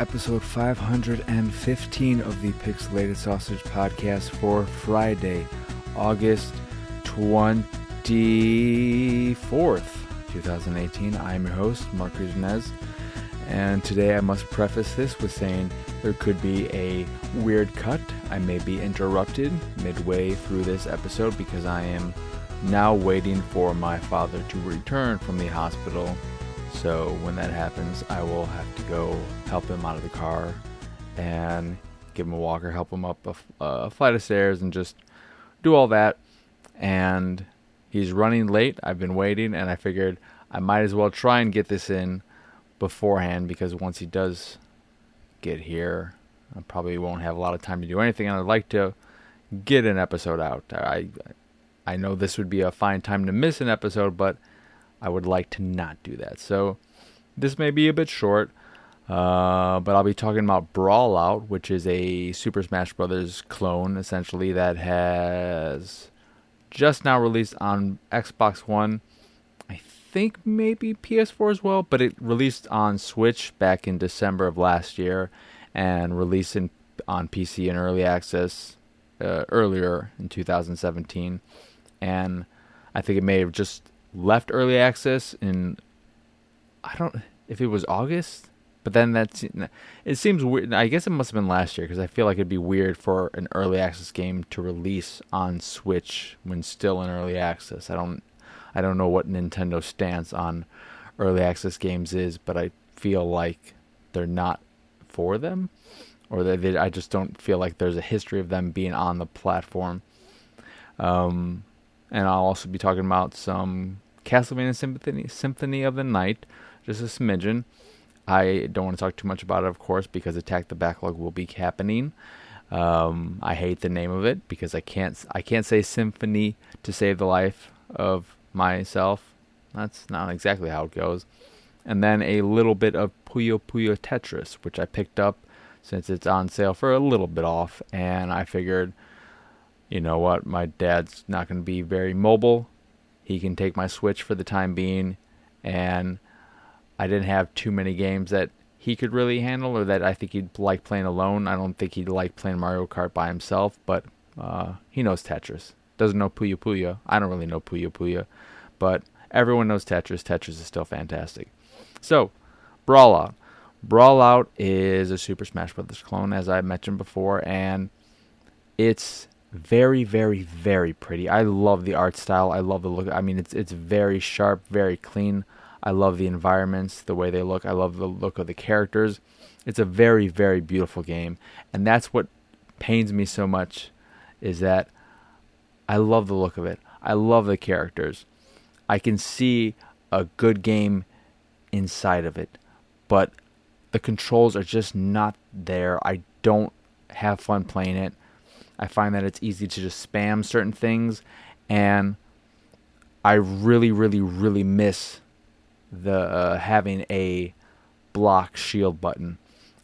episode 515 of the Pixelated Sausage Podcast for Friday, August 24th, 2018. I am your host, Marc Rizanez, and today I must preface this with saying there could be a weird cut. I may be interrupted midway through this episode because I am now waiting for my father to return from the hospital so when that happens, I will have to go help him out of the car and give him a walker, help him up a, a flight of stairs, and just do all that. And he's running late. I've been waiting, and I figured I might as well try and get this in beforehand because once he does get here, I probably won't have a lot of time to do anything. And I'd like to get an episode out. I I know this would be a fine time to miss an episode, but I would like to not do that. So this may be a bit short, uh, but I'll be talking about Brawlout, which is a Super Smash Bros. clone, essentially, that has just now released on Xbox One. I think maybe PS4 as well, but it released on Switch back in December of last year and released in, on PC in early access uh, earlier in 2017. And I think it may have just left early access in I don't if it was August, but then that's it seems weird. I guess it must have been last year because I feel like it'd be weird for an early access game to release on Switch when still in early access. I don't I don't know what Nintendo's stance on early access games is, but I feel like they're not for them or that they, I just don't feel like there's a history of them being on the platform. Um, and I'll also be talking about some Castlevania Symphony Symphony of the Night, just a smidgen. I don't want to talk too much about it, of course, because Attack the Backlog will be happening. Um, I hate the name of it because I can't I can't say symphony to save the life of myself. That's not exactly how it goes. And then a little bit of Puyo Puyo Tetris, which I picked up since it's on sale for a little bit off, and I figured you know what, my dad's not going to be very mobile. He can take my Switch for the time being, and I didn't have too many games that he could really handle or that I think he'd like playing alone. I don't think he'd like playing Mario Kart by himself, but uh, he knows Tetris. Doesn't know Puyo Puyo. I don't really know Puyo Puyo, but everyone knows Tetris. Tetris is still fantastic. So, Brawlout. Brawl Out is a Super Smash Bros. clone, as I mentioned before, and it's very very very pretty. I love the art style. I love the look. I mean it's it's very sharp very clean. I love the environments the way they look. I love the look of the characters. It's a very very beautiful game. And that's what pains me so much is that i love the look of it. I love the characters. I can see a good game inside of it but the controls are just not there. I don't have fun playing it I find that it's easy to just spam certain things, and I really, really, really miss the uh, having a block shield button.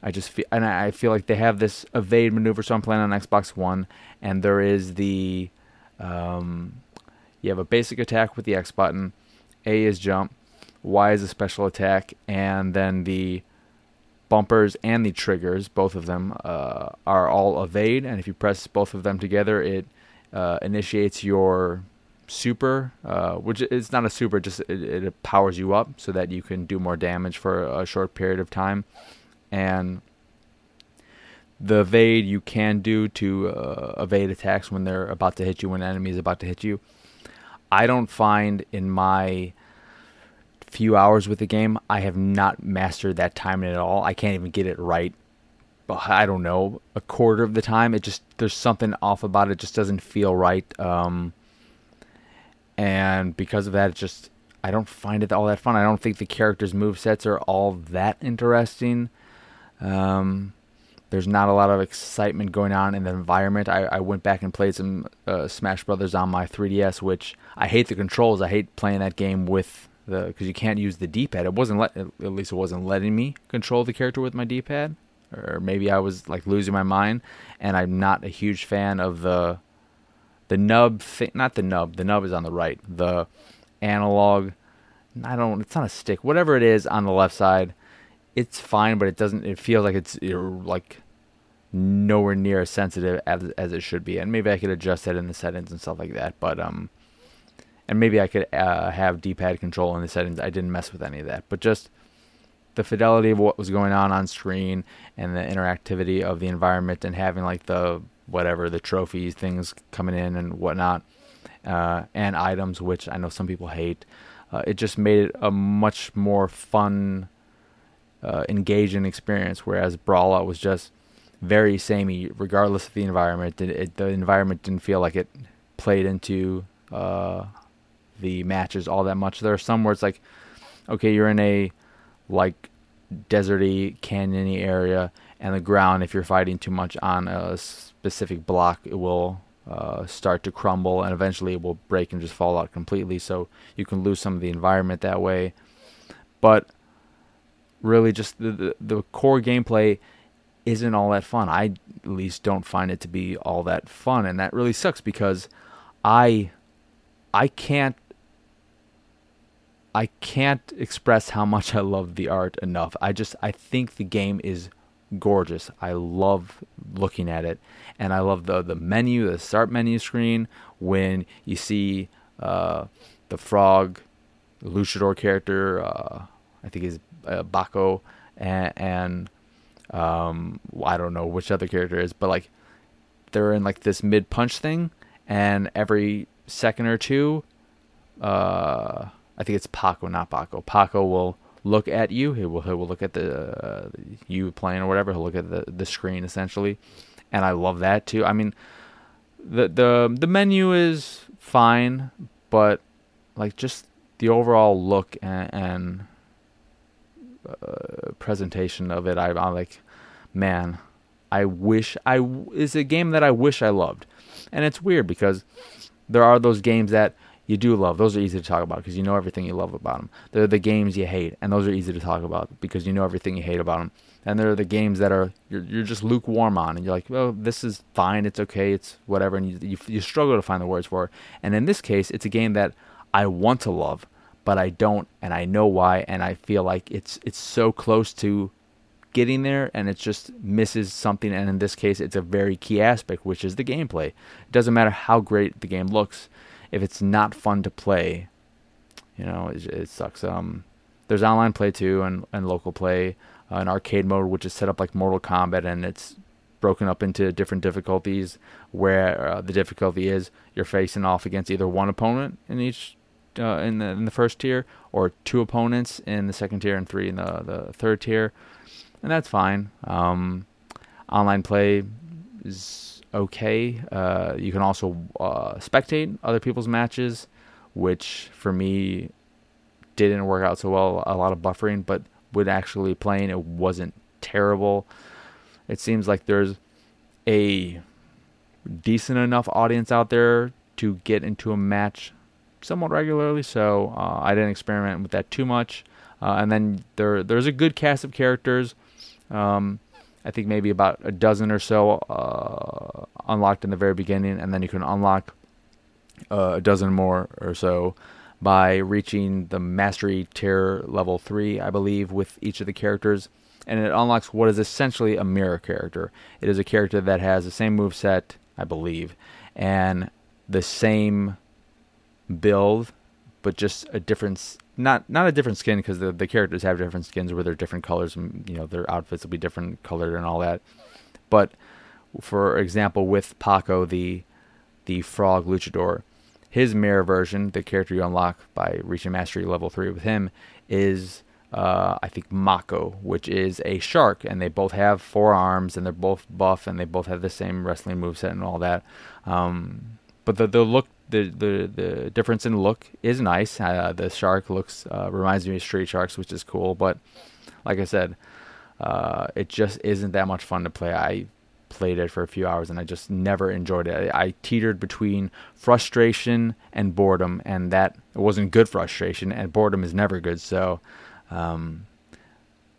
I just feel, and I feel like they have this evade maneuver. So I'm playing on Xbox One, and there is the, um, you have a basic attack with the X button, A is jump, Y is a special attack, and then the bumpers and the triggers, both of them, uh, are all evade. And if you press both of them together, it uh, initiates your super, uh, which is not a super, just it, it, powers you up so that you can do more damage for a short period of time. And the evade you can do to uh, evade attacks when they're about to hit you, when an enemy is about to hit you. I don't find in my few hours with the game, I have not mastered that timing at all. I can't even get it right. I don't know, a quarter of the time. It just there's something off about it. it just doesn't feel right. Um, and because of that, it just I don't find it all that fun. I don't think the characters' move sets are all that interesting. Um, there's not a lot of excitement going on in the environment. I, I went back and played some uh, Smash Brothers on my 3DS, which I hate the controls. I hate playing that game with the because you can't use the D-pad. It wasn't let at least it wasn't letting me control the character with my D-pad, or maybe I was like losing my mind. And I'm not a huge fan of the the nub thing. Not the nub. The nub is on the right. The analog. I don't. It's not a stick. Whatever it is on the left side. it's fine, but it doesn't. It feels like it's like nowhere near as sensitive as as it should be. And maybe I could adjust that in the settings and stuff like that. But um, and maybe I could uh, have D-pad control in the settings. I didn't mess with any of that, but just the fidelity of what was going on on screen and the interactivity of the environment and having like the whatever the trophies things coming in and whatnot uh, and items which i know some people hate uh, it just made it a much more fun uh, engaging experience. Whereas brawlout was just very samey regardless of the environment. It, it, the environment didn't feel like it played into uh, the matches all that much there are some where it's like okay you're in a like deserty, canyony area, and the ground, if you're fighting too much on a specific block, it will uh, start to crumble and eventually it will break and just fall out completely. So you can lose some of the environment that way. But really, just the, the, the core gameplay isn't all that fun. I at least don't find it to be all that fun, and that really sucks because I I can't I can't express how much I love the art enough. I just I think the game is gorgeous. I love looking at it, and I love the the menu, the start menu screen when you see uh, the frog, the luchador character. Uh, I think is uh, Baco, and, and um, I don't know which other character is, but like they're in like this mid punch thing, and every second or two, uh, I think it's Paco, not Paco. Paco will look at you. He will he will look at the uh, you playing or whatever. He'll look at the the screen essentially, and I love that too. I mean, the the the menu is fine, but like just the overall look and, and uh, presentation of it, I, I'm like, man, I wish I is a game that I wish I loved, and it's weird because there are those games that you do love. Those are easy to talk about because you know everything you love about them. They're the games you hate, and those are easy to talk about because you know everything you hate about them. And there are the games that are you're, you're just lukewarm on, and you're like, well, this is fine, it's okay, it's whatever, and you, you you struggle to find the words for it. And in this case, it's a game that I want to love, but I don't, and I know why, and I feel like it's it's so close to getting there and it just misses something and in this case it's a very key aspect which is the gameplay it doesn't matter how great the game looks if it's not fun to play, you know, it, it sucks. Um, there's online play too and, and local play, uh, an arcade mode which is set up like Mortal Kombat and it's broken up into different difficulties where uh, the difficulty is you're facing off against either one opponent in each uh, in the in the first tier or two opponents in the second tier and three in the the third tier, and that's fine. Um, online play is okay. Uh, you can also uh, spectate other people's matches, which for me didn't work out so well. A lot of buffering, but with actually playing, it wasn't terrible. It seems like there's a decent enough audience out there to get into a match somewhat regularly, so uh, I didn't experiment with that too much. Uh, and then there there's a good cast of characters. Um, I think maybe about a dozen or so uh, unlocked in the very beginning, and then you can unlock uh, a dozen more or so by reaching the mastery tier level three, I believe, with each of the characters. And it unlocks what is essentially a mirror character. It is a character that has the same move set, I believe, and the same build, but just a different not not a different skin because the the characters have different skins where they're different colors and you know their outfits will be different colored and all that. But for example, with Paco, the the frog luchador, his mirror version, the character you unlock by reaching mastery level three with him, is uh, I think Mako, which is a shark, and they both have four arms, and they're both buff, and they both have the same wrestling moveset and all that. Um, but the the look the the the difference in look is nice. Uh, the shark looks uh, reminds me of Street Sharks, which is cool. But like I said, uh, it just isn't that much fun to play. I played it for a few hours and I just never enjoyed it. I, I teetered between frustration and boredom, and that it wasn't good frustration, and boredom is never good. So um,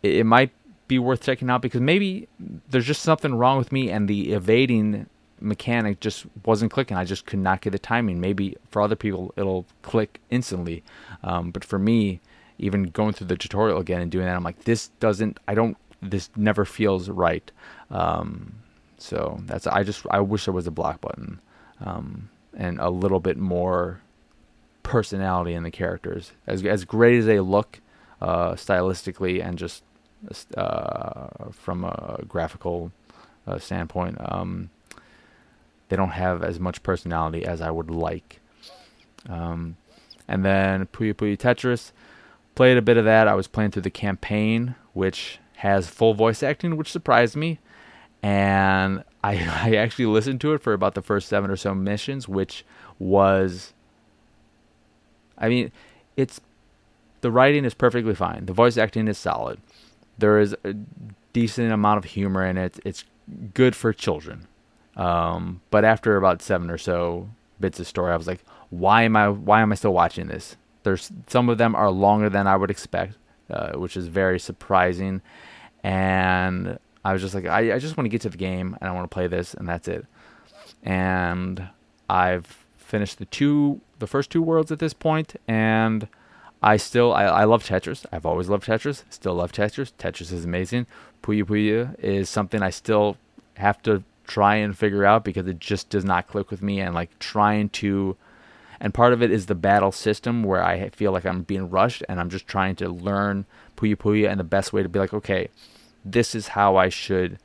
it, it might be worth checking out because maybe there's just something wrong with me and the evading mechanic just wasn't clicking. I just could not get the timing. Maybe for other people it'll click instantly, um, but for me, even going through the tutorial again and doing that, I'm like, this doesn't. I don't. This never feels right. Um, so that's. I just. I wish there was a block button, um, and a little bit more personality in the characters. As as great as they look, uh, stylistically and just uh, from a graphical uh, standpoint, um, they don't have as much personality as I would like. Um, and then Puyo Puyo Tetris, played a bit of that. I was playing through the campaign, which has full voice acting, which surprised me. And I, I actually listened to it for about the first seven or so missions, which was, I mean, it's the writing is perfectly fine. The voice acting is solid. There is a decent amount of humor in it. It's good for children. Um, but after about seven or so bits of story, I was like, why am I why am I still watching this? There's some of them are longer than I would expect, uh, which is very surprising. And I was just like, I, I just want to get to the game and I want to play this, and that's it. And I've finished the two the first two worlds at this point, and I still I, I love Tetris. I've always loved Tetris. Still love Tetris. Tetris is amazing. Puyo Puyo is something I still have to try and figure out because it just does not click with me and like trying to and part of it is the battle system where I feel like I'm being rushed and I'm just trying to learn Puyo Puyo and the best way to be like okay this is how I should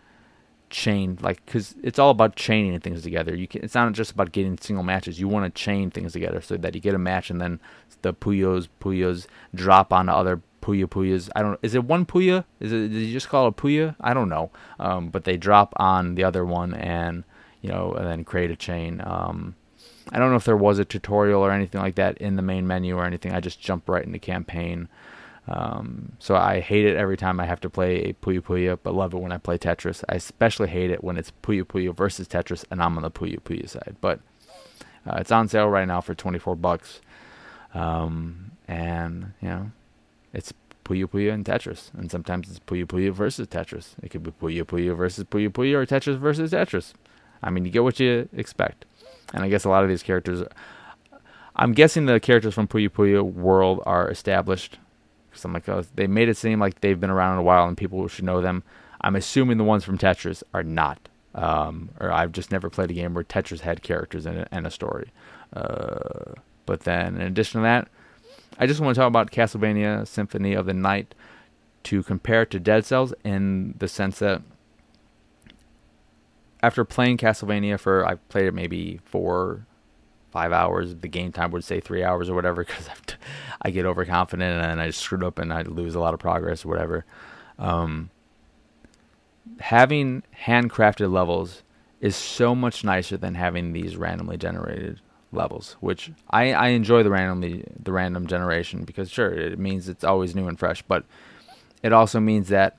chain like because it's all about chaining things together. You can it's not just about getting single matches. You want to chain things together so that you get a match and then the puyos puyos drop on other puya puyas. I don't is it one puya? Is it did you just call it puya? I don't know. Um, but they drop on the other one and you know and then create a chain. Um, i don't know if there was a tutorial or anything like that in the main menu or anything. I just jumped right into campaign. Um, so I hate it every time I have to play a Puyo, but love it when I play Tetris. I especially hate it when it's Puyo Puyo versus Tetris, and I'm on the Puyo Puyo side. But uh, it's on sale right now for 24 bucks, um, and you know, it's Puyo Puyo and Tetris, and sometimes it's Puyo Puyo versus Tetris. It could be Puyo Puyo versus Puyo Puyo or Tetris versus Tetris. I mean, you get what you expect, and I guess a lot of these characters. I'm guessing the characters from Puyo Puyo world are established because I'm like, oh, they made it seem like they've been around a while and people should know them. I'm assuming the ones from Tetris are not. Um, or I've just never played a game where Tetris had characters in it and a story. Uh, but then, in addition to that, I just want to talk about Castlevania Symphony of the Night to compare to Dead Cells in the sense that after playing Castlevania for, I played it maybe four, five hours. The game time would say three hours or whatever because I get overconfident and I just screwed up and I lose a lot of progress or whatever. Um, having handcrafted levels is so much nicer than having these randomly generated levels, which I, I enjoy the randomly the random generation because sure it means it's always new and fresh, but it also means that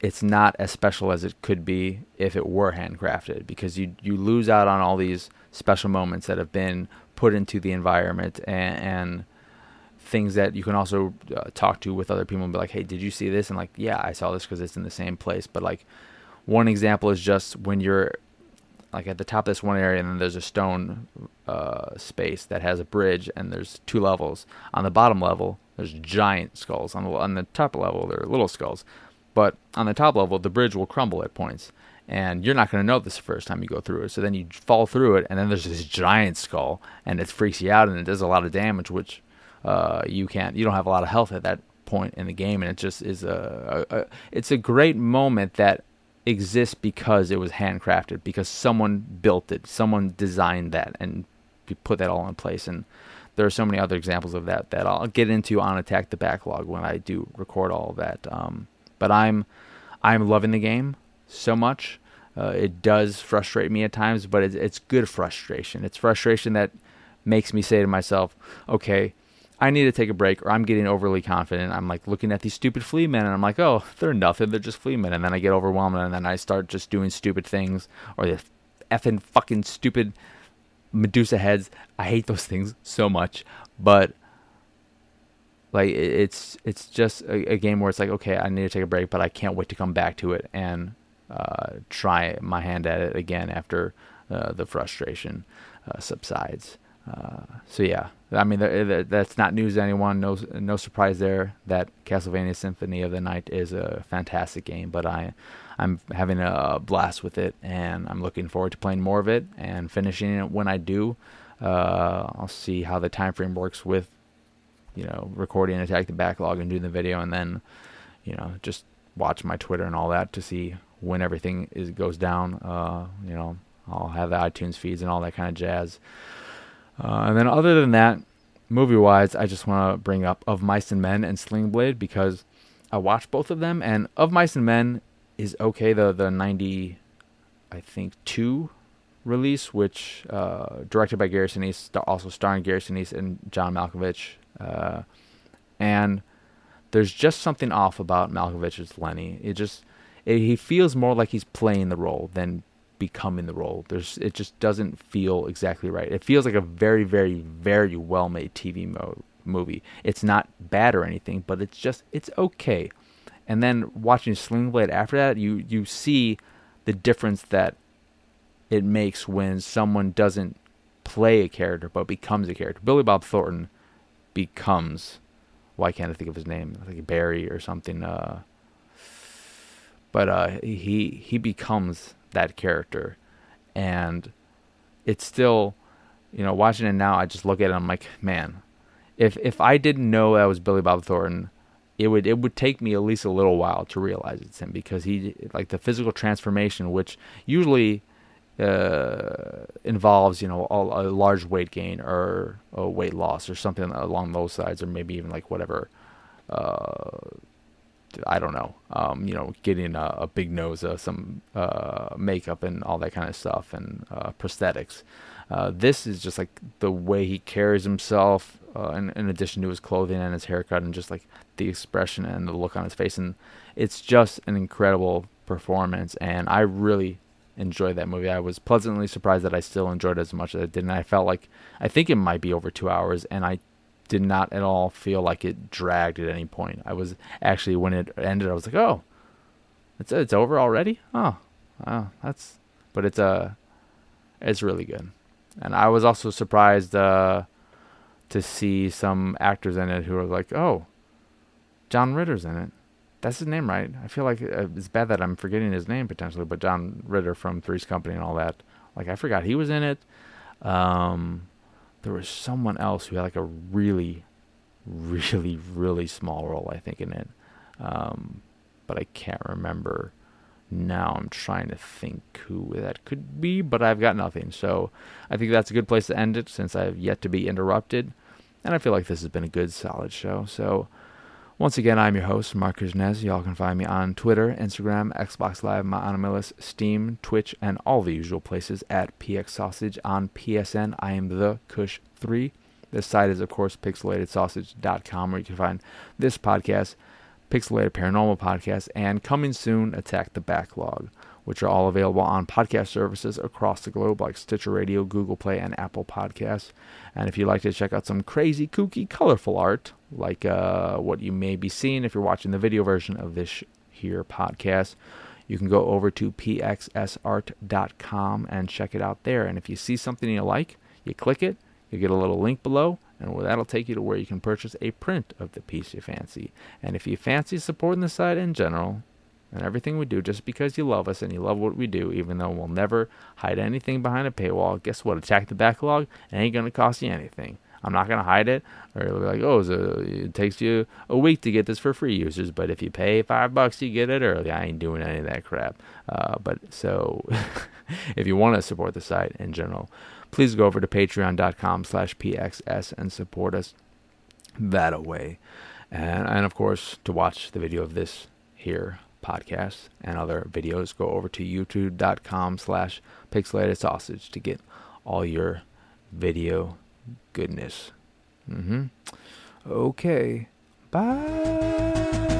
it's not as special as it could be if it were handcrafted because you you lose out on all these special moments that have been put into the environment and, and things that you can also uh, talk to with other people and be like, hey, did you see this? And like, yeah, I saw this because it's in the same place. But like, one example is just when you're like at the top of this one area and then there's a stone uh, space that has a bridge and there's two levels. On the bottom level, there's giant skulls. On the on the top level, there are little skulls. But on the top level, the bridge will crumble at points and you're not going to know this the first time you go through it. So then you fall through it, and then there's this giant skull, and it freaks you out, and it does a lot of damage, which uh, you can't, you don't have a lot of health at that point in the game, and it just is a, a, a it's a great moment that exists because it was handcrafted, because someone built it, someone designed that, and put that all in place, and there are so many other examples of that that I'll get into on Attack the Backlog when I do record all of that. Um, but I'm I'm loving the game so much. Uh, it does frustrate me at times, but it's, it's good frustration. It's frustration that makes me say to myself, okay, I need to take a break, or I'm getting overly confident. I'm like looking at these stupid flea men, and I'm like, oh, they're nothing. They're just flea men. And then I get overwhelmed, and then I start just doing stupid things, or the effing fucking stupid Medusa heads. I hate those things so much, but like it's it's just a, a, game where it's like, okay, I need to take a break, but I can't wait to come back to it. And uh, try my hand at it again after uh, the frustration uh, subsides. Uh, so yeah, I mean that's not news to anyone. No, no surprise there that Castlevania Symphony of the Night is a fantastic game. But I, I'm having a blast with it, and I'm looking forward to playing more of it and finishing it when I do. Uh, I'll see how the time frame works with, you know, recording Attack the Backlog and doing the video, and then, you know, just watch my Twitter and all that to see when everything is goes down. Uh, you know, I'll have the iTunes feeds and all that kind of jazz. Uh, and then other than that, movie wise, I just want to bring up Of Mice and Men and Sling Blade because I watched both of them, and Of Mice and Men is okay. The the ninety, I think two release, which uh, directed by Gary Sinise, also starring Gary Sinise and John Malkovich, uh, and there's just something off about Malkovich's Lennie. It just it, he feels more like he's playing the role than becoming the role. There's it just doesn't feel exactly right. It feels like a very very very well made TV mo- movie. It's not bad or anything, but it's just it's okay. And then watching Sling Blade after that, you you see the difference that it makes when someone doesn't play a character but becomes a character. Billy Bob Thornton becomes why can't I think of his name? I think Barry or something. Uh, but uh, he he becomes that character, and it's still, you know, watching it now. I just look at it. I'm like, man, if if I didn't know that was Billy Bob Thornton, it would it would take me at least a little while to realize it's him because he like the physical transformation, which usually uh, involves you know a, a, large weight gain or a weight loss or something along those sides, or maybe even like whatever. Uh, I don't know, um, you know, getting a, a big nose, uh, some uh, makeup, and all that kind of stuff, and uh, prosthetics. Uh, this is just like the way he carries himself, uh, in, in, addition to his clothing and his haircut, and just like the expression and the look on his face, and it's just an incredible performance. And I really enjoyed that movie. I was pleasantly surprised that I still enjoyed it as much as I did, and I felt like I think it might be over two hours, and I did not at all feel like it dragged at any point. I was actually when it ended, I was like, oh, it's it's over already. Oh, oh, that's but it's a uh, it's really good, and I was also surprised uh, to see some actors in it who were like, oh, John Ritter's in it. That's his name, right? I feel like uh, it's bad that I'm forgetting his name potentially, but John Ritter from Three's Company and all that. Like I forgot he was in it. Um, there was someone else who had like a really, really, really small role, I think, in it. Um, but I can't remember now. I'm trying to think who that could be, but I've got nothing. So I think that's a good place to end it since I've yet to be interrupted. And I feel like this has been a good, solid show. So once again, I'm your host, Marc Nez. Y'all can find me on Twitter, Instagram, Xbox Live, MyAnimeList, Steam, Twitch, and all the usual places at PX Sausage on PSN. I am the Kush3. This site is, of course, pixelatedsausage.com, where you can find this podcast, Pixelated Paranormal Podcast, and coming soon, Attack the Backlog which are all available on podcast services across the globe like Stitcher Radio, Google Play, and Apple Podcasts. And if you'd like to check out some crazy, kooky, colorful art, like uh, what you may be seeing if you're watching the video version of this here podcast, you can go over to pxsart.com and check it out there. And if you see something you like, you click it, you get a little link below, and that'll take you to where you can purchase a print of the piece you fancy. And if you fancy supporting the site in general, and everything we do just because you love us and you love what we do, even though we'll never hide anything behind a paywall. Guess what? Attack the backlog. It ain't going to cost you anything. I'm not going to hide it. Or it'll be like, oh, so it takes you a week to get this for free users, but if you pay five bucks, you get it early. I ain't doing any of that crap. Uh, but so if you want to support the site in general, please go over to patreon.com slash pxs and support us that away. And, and of course, to watch the video of this here podcast and other videos, go over to youtube.com slash pixelated sausage to get all your video goodness. Mm-hmm. Okay. Bye.